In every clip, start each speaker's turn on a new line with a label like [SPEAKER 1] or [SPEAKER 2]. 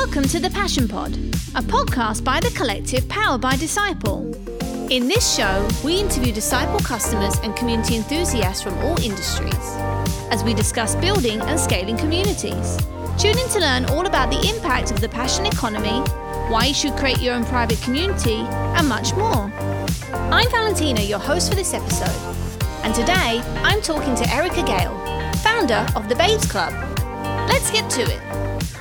[SPEAKER 1] Welcome to the Passion Pod, a podcast by the collective powered by Disciple. In this show, we interview Disciple customers and community enthusiasts from all industries as we discuss building and scaling communities. Tune in to learn all about the impact of the passion economy, why you should create your own private community, and much more. I'm Valentina, your host for this episode, and today I'm talking to Erika Gayle, founder of the Babes Club. Let's get to it.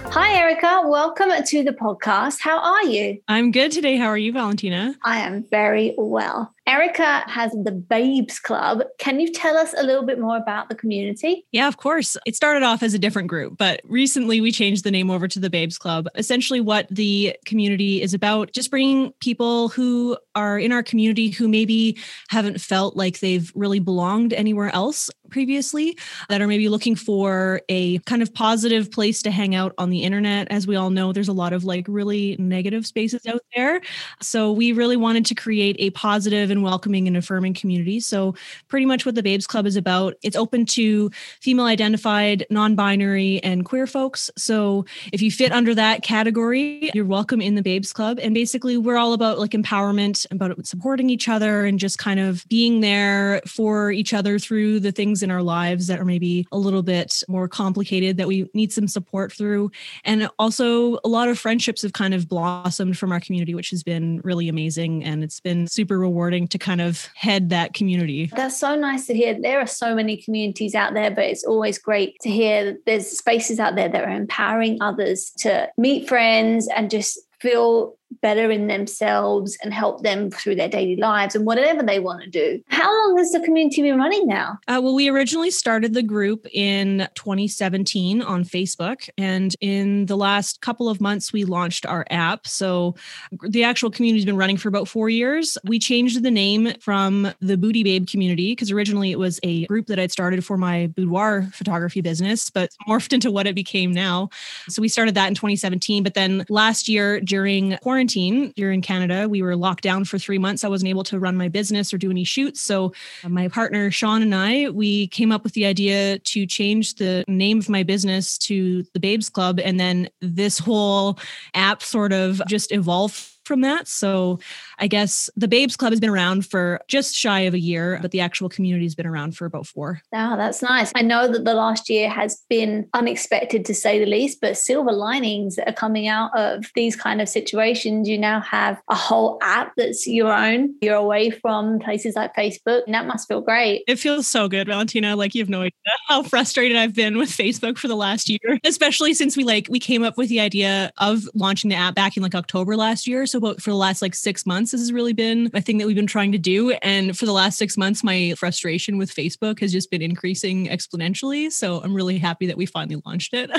[SPEAKER 1] Hi, Erika. Welcome to the podcast. How are you?
[SPEAKER 2] I'm good today. How are you, Valentina?
[SPEAKER 1] I am very well. Erika has the Babes Club. Can you tell us a little bit more about the community?
[SPEAKER 2] Yeah, of course. It started off as a different group, but recently we changed the name over to the Babes Club. Essentially, what the community is about just bringing people who are in our community who maybe haven't felt like they've really belonged anywhere else previously, that are maybe looking for a kind of positive place to hang out on the internet. As we all know, there's a lot of like really negative spaces out there. So we really wanted to create a positive and welcoming and affirming community. So, pretty much what the Babes Club is about, it's open to female identified, non binary, and queer folks. So, if you fit under that category, you're welcome in the Babes Club. And basically, we're all about like empowerment, about supporting each other, and just kind of being there for each other through the things in our lives that are maybe a little bit more complicated that we need some support through. And also, a lot of friendships have kind of blossomed from our community, which has been really amazing. And it's been super rewarding to kind of head that community.
[SPEAKER 1] That's so nice to hear. There are so many communities out there, but it's always great to hear there's spaces out there that are empowering others to meet friends and just feel better in themselves and help them through their daily lives and whatever they want to do. How long has the community been running now?
[SPEAKER 2] Uh, well, we originally started the group in 2017 on Facebook. And in the last couple of months, we launched our app. So the actual community has been running for about four years. We changed the name from the Boudie Babe community because originally it was a group that I'd started for my boudoir photography business, but morphed into what it became now. So we started that in 2017. But then last year during quarantine, quarantine here in Canada. We were locked down for three months. I wasn't able to run my business or do any shoots. So uh, my partner Sean and I, we came up with the idea to change the name of my business to the Babes Club. And then this whole app sort of just evolved from that. So I guess the Babes Club has been around for just shy of a year, but the actual community has been around for about four.
[SPEAKER 1] Oh, that's nice. I know that the last year has been unexpected to say the least, but silver linings that are coming out of these kind of situations. You now have a whole app that's your own. You're away from places like Facebook, and that must feel great.
[SPEAKER 2] It feels so good, Valentina. Like you have no idea how frustrated I've been with Facebook for the last year, especially since we like we came up with the idea of launching the app back in like October last year. So about for the last like six months months, this has really been a thing that we've been trying to do. And for the last six months, my frustration with Facebook has just been increasing exponentially. So I'm really happy that we finally launched it.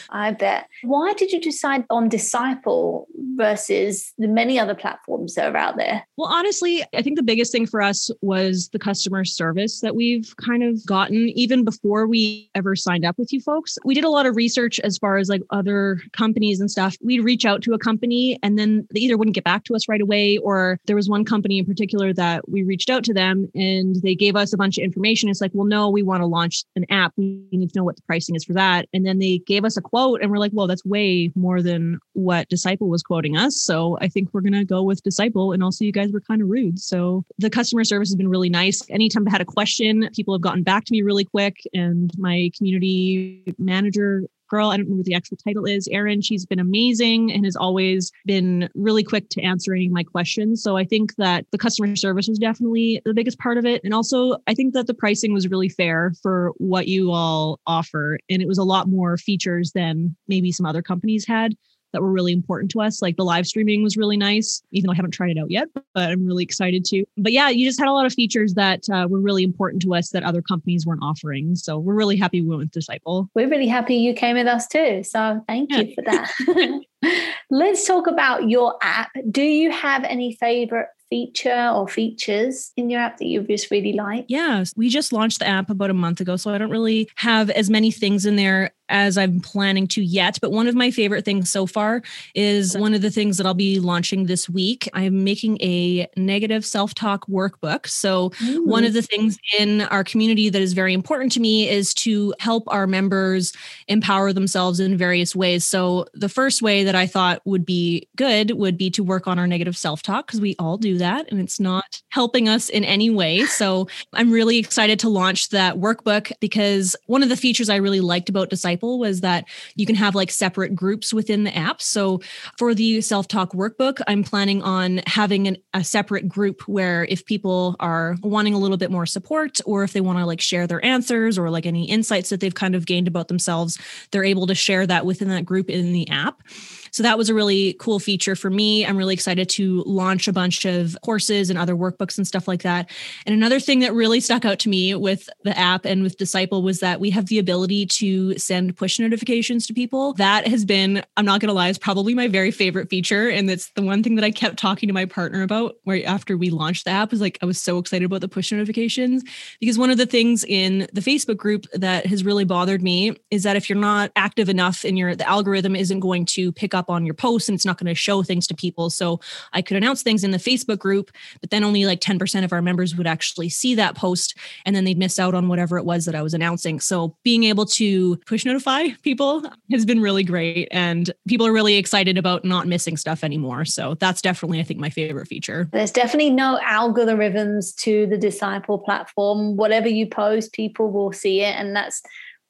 [SPEAKER 1] I bet. Why did you decide on Disciple versus the many other platforms that are out there?
[SPEAKER 2] Well, honestly, I think the biggest thing for us was the customer service that we've kind of gotten even before we ever signed up with you folks. We did a lot of research as far as like other companies and stuff. We'd reach out to a company and then they either wouldn't get back to us right away, or there was one company in particular that we reached out to them and they gave us a bunch of information. It's like, well, no, we want to launch an app. We need to know what the pricing is for that. And then they gave us a quote and we're like, well, that's way more than what Disciple was quoting us. So I think we're going to go with Disciple. And also, you guys were kind of rude. So the customer service has been really nice. Anytime I had a question, people have gotten back to me really quick. And my community manager girl. I don't remember what the actual title is. Erin, she's been amazing and has always been really quick to answering my questions. So I think that the customer service was definitely the biggest part of it. And also, I think that the pricing was really fair for what you all offer. And it was a lot more features than maybe some other companies had that were really important to us. Like the live streaming was really nice, even though I haven't tried it out yet, but I'm really excited to. But yeah, you just had a lot of features that uh, were really important to us that other companies weren't offering. So we're really happy we went with Disciple.
[SPEAKER 1] We're really happy you came with us too. So thank yeah. you for that. Let's talk about your app. Do you have any favorite feature or features in your app that you just really like?
[SPEAKER 2] Yeah, we just launched the app about a month ago, so I don't really have as many things in there as I'm planning to yet, but one of my favorite things so far is one of the things that I'll be launching this week. I'm making a negative self talk workbook. So, Ooh. one of the things in our community that is very important to me is to help our members empower themselves in various ways. So, the first way that I thought would be good would be to work on our negative self talk because we all do that and it's not helping us in any way. So, I'm really excited to launch that workbook because one of the features I really liked about Disciple Disciple was that you can have like separate groups within the app. So for the self talk workbook, I'm planning on having an, a separate group where if people are wanting a little bit more support or if they want to like share their answers or like any insights that they've kind of gained about themselves, they're able to share that within that group in the app. So that was a really cool feature for me. I'm really excited to launch a bunch of courses and other workbooks and stuff like that. And another thing that really stuck out to me with the app and with Disciple was that we have the ability to send push notifications to people. That has been, I'm not going to lie, is probably my very favorite feature. And it's the one thing that I kept talking to my partner about where after we launched the app was like, I was so excited about the push notifications because one of the things in the Facebook group that has really bothered me is that if you're not active enough in your, the algorithm isn't going to pick up up on your posts and it's not going to show things to people. So I could announce things in the Facebook group, but then only like 10% of our members would actually see that post and then they'd miss out on whatever it was that I was announcing. So being able to push notify people has been really great and people are really excited about not missing stuff anymore. So that's definitely I think my favorite feature.
[SPEAKER 1] There's definitely no algorithms to the disciple platform. Whatever you post, people will see it and that's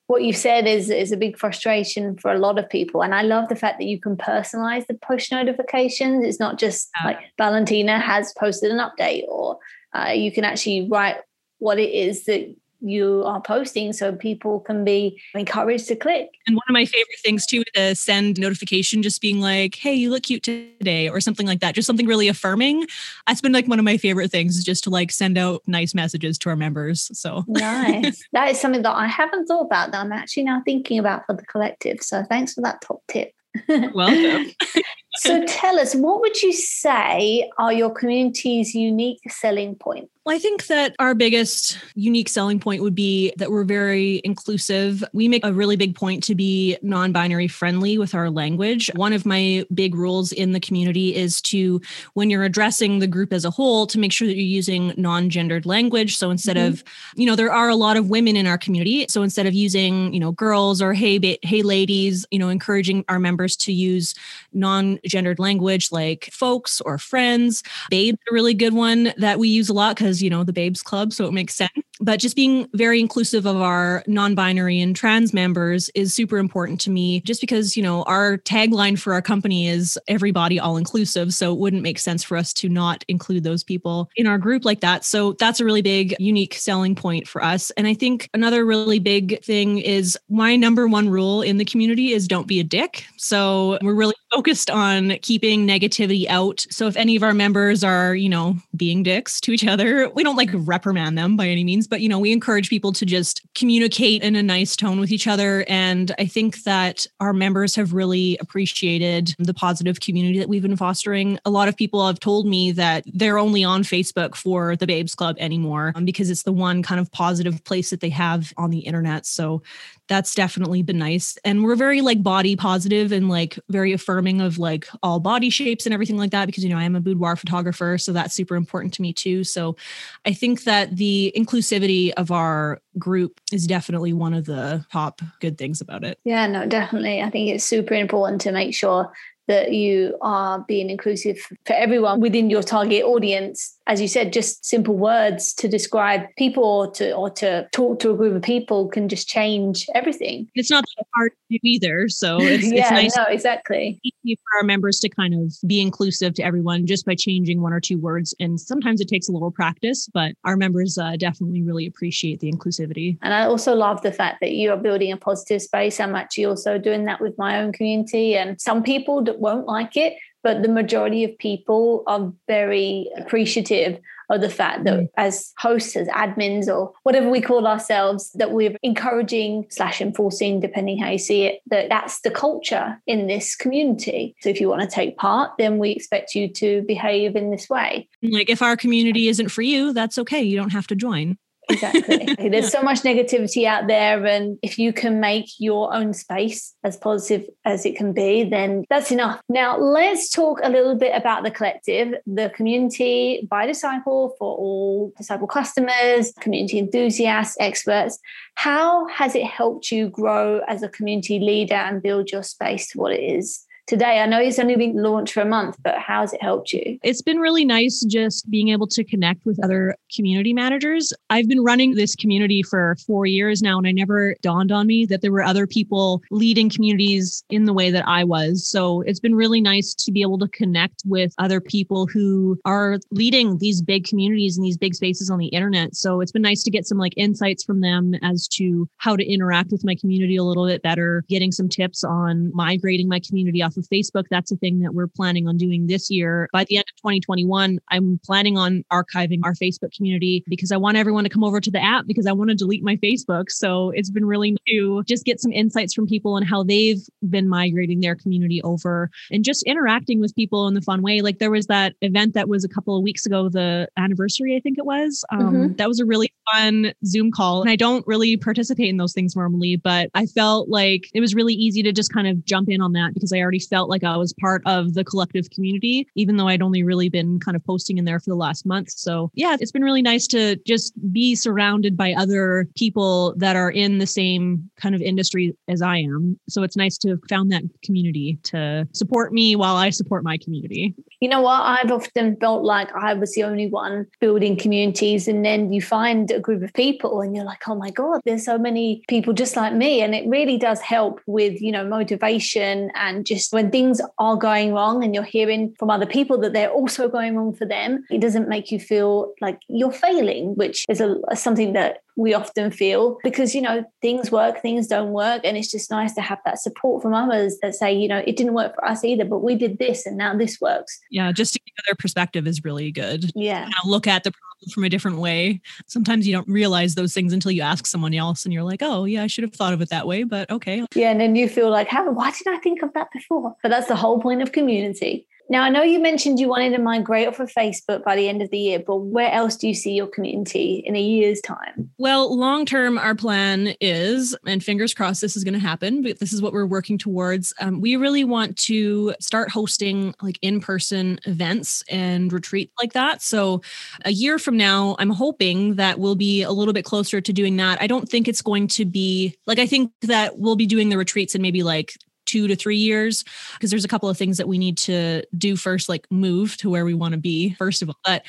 [SPEAKER 1] what you've said is is a big frustration for a lot of people and i love the fact that you can personalize the push notifications it's not just yeah. like valentina has posted an update or uh, you can actually write what it is that you are posting so people can be encouraged to click.
[SPEAKER 2] And one of my favorite things too is to send notification just being like, hey, you look cute today or something like that. Just something really affirming. That's been like one of my favorite things is just to like send out nice messages to our members. So
[SPEAKER 1] nice. that is something that I haven't thought about that I'm actually now thinking about for the collective. So thanks for that top tip.
[SPEAKER 2] Welcome.
[SPEAKER 1] so tell us, what would you say are your community's unique selling points?
[SPEAKER 2] Well, I think that our biggest unique selling point would be that we're very inclusive. We make a really big point to be non binary friendly with our language. One of my big rules in the community is to, when you're addressing the group as a whole, to make sure that you're using non gendered language. So instead mm-hmm. of, you know, there are a lot of women in our community. So instead of using, you know, girls or hey, ba- hey, ladies, you know, encouraging our members to use non gendered language like folks or friends. Babe's a really good one that we use a lot because you know, the Babes Club, so it makes sense. But just being very inclusive of our non binary and trans members is super important to me, just because, you know, our tagline for our company is everybody all inclusive. So it wouldn't make sense for us to not include those people in our group like that. So that's a really big, unique selling point for us. And I think another really big thing is my number one rule in the community is don't be a dick. So we're really focused on keeping negativity out. So if any of our members are, you know, being dicks to each other, we don't like reprimand them by any means, but you know, we encourage people to just communicate in a nice tone with each other. And I think that our members have really appreciated the positive community that we've been fostering. A lot of people have told me that they're only on Facebook for the Babes Club anymore um, because it's the one kind of positive place that they have on the internet. So that's definitely been nice. And we're very like body positive and like very affirming of like all body shapes and everything like that because, you know, I am a boudoir photographer. So that's super important to me too. So I think that the inclusivity of our group is definitely one of the top good things about it.
[SPEAKER 1] Yeah, no, definitely. I think it's super important to make sure that you are being inclusive for everyone within your target audience as you said, just simple words to describe people or to or to talk to a group of people can just change everything.
[SPEAKER 2] It's not that hard to do either. So it's,
[SPEAKER 1] yeah,
[SPEAKER 2] it's nice
[SPEAKER 1] no, exactly.
[SPEAKER 2] for our members to kind of be inclusive to everyone just by changing one or two words. And sometimes it takes a little practice, but our members uh, definitely really appreciate the inclusivity.
[SPEAKER 1] And I also love the fact that you are building a positive space. I'm actually also doing that with my own community. And some people that won't like it, but the majority of people are very appreciative of the fact that mm. as hosts as admins or whatever we call ourselves that we're encouraging slash enforcing depending how you see it that that's the culture in this community. So if you want to take part then we expect you to behave in this way.
[SPEAKER 2] Like if our community isn't for you that's okay. You don't have to join
[SPEAKER 1] exactly. There's so much negativity out there. And if you can make your own space as positive as it can be, then that's enough. Now, let's talk a little bit about the collective, the community by Disciple for all Disciple customers, community enthusiasts, experts. How has it helped you grow as a community leader and build your space to what it is today? I know it's only been launched for a month, but how has it helped you?
[SPEAKER 2] It's been really nice just being able to connect with other community managers. I've been running this community for four years now, and I never dawned on me that there were other people leading communities in the way that I was. So it's been really nice to be able to connect with other people who are leading these big communities and these big spaces on the internet. So it's been nice to get some like insights from them as to how to interact with my community a little bit better, getting some tips on migrating my community off of Facebook. That's a thing that we're planning on doing this year. By the end of 2021, I'm planning on archiving our Facebook community because I want everyone to come over to the app because I want to delete my Facebook. So it's been really to just get some insights from people on how they've been migrating their community over and just interacting with people in the fun way. Like there was that event that was a couple of weeks ago, the anniversary, I think it was. Um, mm-hmm. That was a really fun Zoom call. And I don't really participate in those things normally, but I felt like it was really easy to just kind of jump in on that because I already felt like I was part of the collective community, even though I'd only really been kind of posting in there for the last month. So, yeah, it's been really nice to just be surrounded by other people that are in the same kind of industry as I am. So, it's nice to have found that community to support me while I support my community.
[SPEAKER 1] You know what? I've often felt like I was the only one building communities. And then you find a group of people and you're like, oh my God, there's so many people just like me. And it really does help with, you know, motivation and just when things are going wrong and you're hearing from other people that they're also going wrong for them, it doesn't make you feel like you're failing, which is a, something that we often feel because you know things work things don't work. And it's just nice to have that support from others that say you know it didn't work for us either but we did this and now this works.
[SPEAKER 2] Yeah just to get their perspective is really good.
[SPEAKER 1] Yeah.
[SPEAKER 2] Kind of look at the problem from a different way. Sometimes you don't realize those things until you ask someone else and you're like oh yeah i should have thought of it that way but okay.
[SPEAKER 1] Yeah and then you feel like how why did i think of that before? But that's the whole point of community now, I know you mentioned you wanted to migrate off of Facebook by the end of the year, but where else do you see your community in a year's time?
[SPEAKER 2] Well, long term, our plan is, and fingers crossed this is going to happen, but this is what we're working towards. Um, we really want to start hosting like in person events and retreats like that. So, a year from now, I'm hoping that we'll be a little bit closer to doing that. I don't think it's going to be like, I think that we'll be doing the retreats in maybe like two to three years because there's a couple of things that we need to do first, like move to where we want to be, first of all. But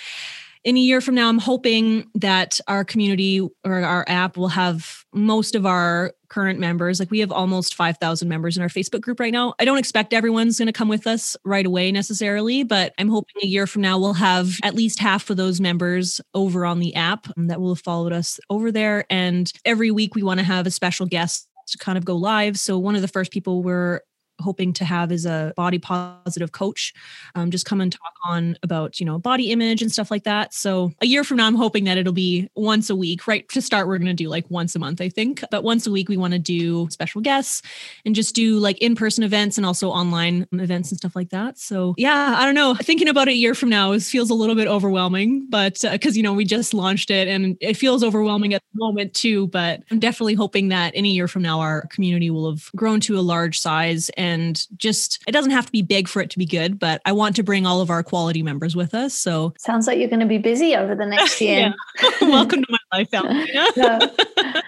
[SPEAKER 2] in a year from now, I'm hoping that our community or our app will have most of our current members. Like we have almost 5,000 members in our Facebook group right now. I don't expect everyone's going to come with us right away necessarily, but I'm hoping a year from now we'll have at least half of those members over on the app um, that will have followed us over there. And every week we want to have a special guest kind of go live. So one of the first people we're hoping to have is a body positive coach um, just come and talk on about you know body image and stuff like that. So a year from now i'm hoping that it'll be once a week right? To start we're going to do like once a month i think. But once a week we want to do special guests and just do like in-person events and also online events and stuff like that. So yeah i don't know. Thinking about it a year from now is feels a little bit overwhelming but because uh, you know we just launched it and it feels overwhelming at the moment too but i'm definitely hoping that in a year from now our community will have grown to a large size and and just it doesn't have to be big for it to be good, but I want to bring all of our quality members with us. So
[SPEAKER 1] sounds like you're going to be busy over the next year.
[SPEAKER 2] Welcome to my life, Valentina.
[SPEAKER 1] no,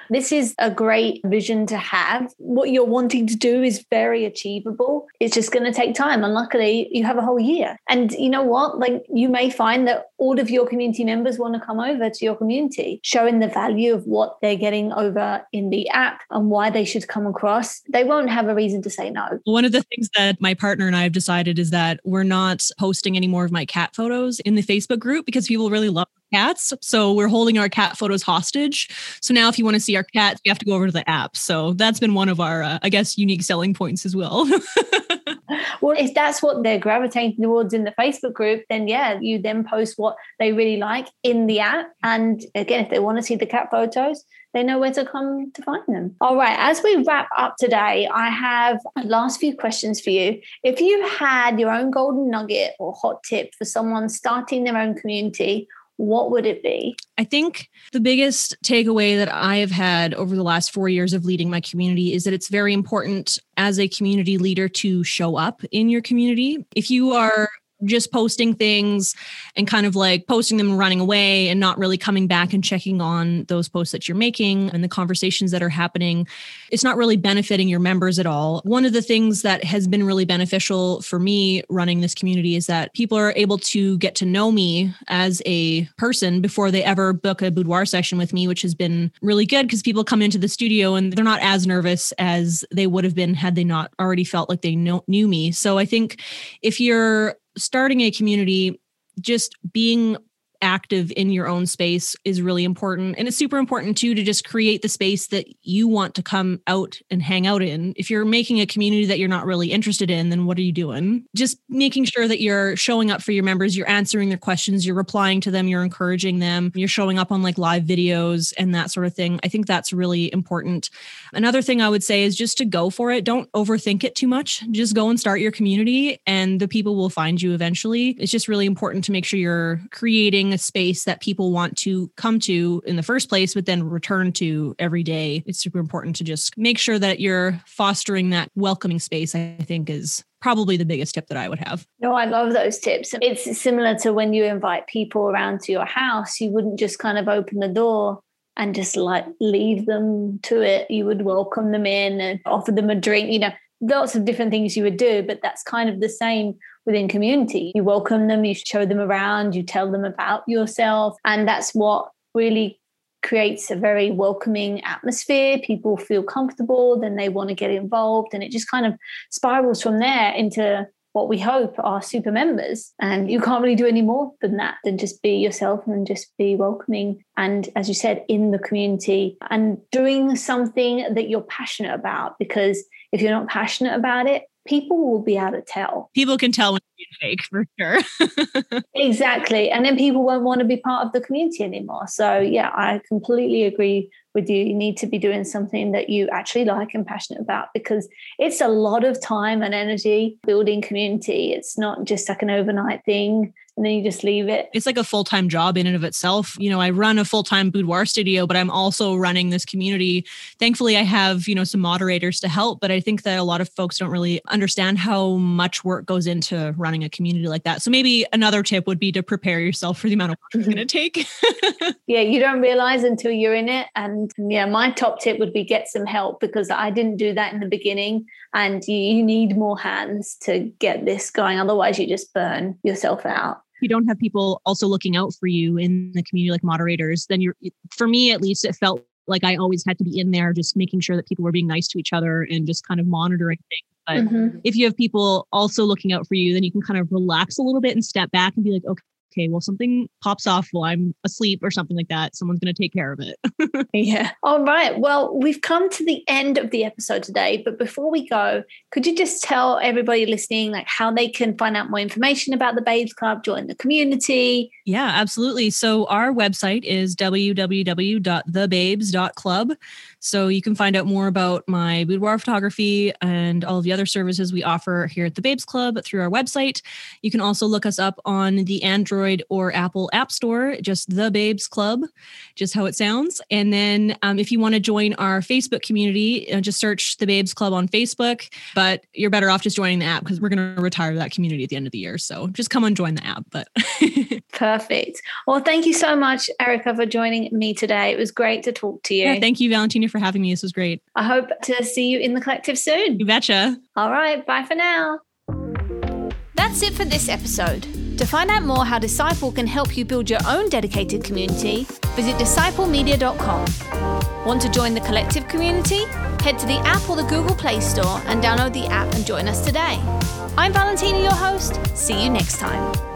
[SPEAKER 1] this is a great vision to have. What you're wanting to do is very achievable. It's just going to take time. And luckily, you have a whole year. And you know what? Like you may find that all of your community members want to come over to your community, showing the value of what they're getting over in the app and why they should come across. They won't have a reason to say no.
[SPEAKER 2] One of the things that my partner and I have decided is that we're not posting any more of my cat photos in the Facebook group because people really love cats. So we're holding our cat photos hostage. So now if you want to see our cats, you have to go over to the app. So that's been one of our, uh, I guess, unique selling points as well.
[SPEAKER 1] well, if that's what they're gravitating towards in the Facebook group, then yeah, you then post what they really like in the app. And again, if they want to see the cat photos, they know where to come to find them. All right, as we wrap up today, I have last few questions for you. If you had your own golden nugget or hot tip for someone starting their own community, what would it be?
[SPEAKER 2] I think the biggest takeaway that I have had over the last four years of leading my community is that it's very important as a community leader to show up in your community. If you are just posting things and kind of like posting them and running away and not really coming back and checking on those posts that you're making and the conversations that are happening it's not really benefiting your members at all. One of the things that has been really beneficial for me running this community is that people are able to get to know me as a person before they ever book a boudoir session with me which has been really good because people come into the studio and they're not as nervous as they would have been had they not already felt like they know, knew me. So i think if you're starting a community, just being active in your own space is really important. And it's super important too to just create the space that you want to come out and hang out in. If you're making a community that you're not really interested in, then what are you doing? Just making sure that you're showing up for your members, you're answering their questions, you're replying to them, you're encouraging them, you're showing up on like live videos and that sort of thing. I think that's really important. Another thing I would say is just to go for it. Don't overthink it too much. Just go and start your community and the people will find you eventually. It's just really important to make sure you're creating a space that people want to come to in the first place, but then return to every day. It's super important to just make sure that you're fostering that welcoming space, I think is probably the biggest tip that I would have.
[SPEAKER 1] No, I love those tips. It's similar to when you invite people around to your house, you wouldn't just kind of open the door and just like leave them to it. You would welcome them in and offer them a drink, you know, lots of different things you would do, but that's kind of the same within community. You welcome them, you show them around, you tell them about yourself. And that's what really creates a very welcoming atmosphere. People feel comfortable, then they want to get involved. And it just kind of spirals from there into what we hope are super members. And you can't really do any more than that, than just be yourself and just be welcoming. And as you said, in the community and doing something that you're passionate about. Because if you're not passionate about it, people will be able to tell.
[SPEAKER 2] People can tell when you're fake for sure.
[SPEAKER 1] exactly. And then people won't want to be part of the community anymore. So, yeah, I completely agree with you. You need to be doing something that you actually like and passionate about because it's a lot of time and energy building community. It's not just like an overnight thing and then you just leave it.
[SPEAKER 2] It's like a full time job in and of itself. You know, I run a full time boudoir studio, but I'm also running this community. Thankfully, I have, you know, some moderators to help, but I think that a lot of folks don't really understand how much work goes into running a community like that. So maybe another tip would be to prepare yourself for the amount of work it's going to take.
[SPEAKER 1] yeah, you don't realize until you're in it. And yeah, my top tip would be get some help because I didn't do that in the beginning. And you, you need more hands to get this going. Otherwise, you just burn yourself out
[SPEAKER 2] you don't have people also looking out for you in the community like moderators then you're for me at least it felt like i always had to be in there just making sure that people were being nice to each other and just kind of monitoring things but mm-hmm. if you have people also looking out for you then you can kind of relax a little bit and step back and be like okay okay, well, something pops off while I'm asleep or something like that, someone's going to take care of it.
[SPEAKER 1] yeah. All right. Well, we've come to the end of the episode today, but before we go, could you just tell everybody listening like how they can find out more information about the Babes Club, join the community?
[SPEAKER 2] Yeah, absolutely. So our website is www.thebabes.club. So you can find out more about my boudoir photography and all of the other services we offer here at the Babes Club through our website. You can also look us up on the Android or Apple App Store, just the Babes Club, just how it sounds. And then um, if you want to join our Facebook community, uh, just search the Babes Club on Facebook. But you're better off just joining the app because we're going to retire that community at the end of the year. So just come and join the app. But
[SPEAKER 1] perfect. Well, thank you so much, Erika, for joining me today. It was great to talk to you.
[SPEAKER 2] Yeah, thank you, Valentina, for having me. This was great.
[SPEAKER 1] I hope to see you in the collective soon.
[SPEAKER 2] You betcha.
[SPEAKER 1] All right. Bye for now.
[SPEAKER 3] That's it for this episode. To find out more how Disciple can help you build your own dedicated community, visit disciplemedia.com. Want to join the collective community? Head to the app or the Google Play Store and download the app and join us today. I'm Valentina, your host. See you next time.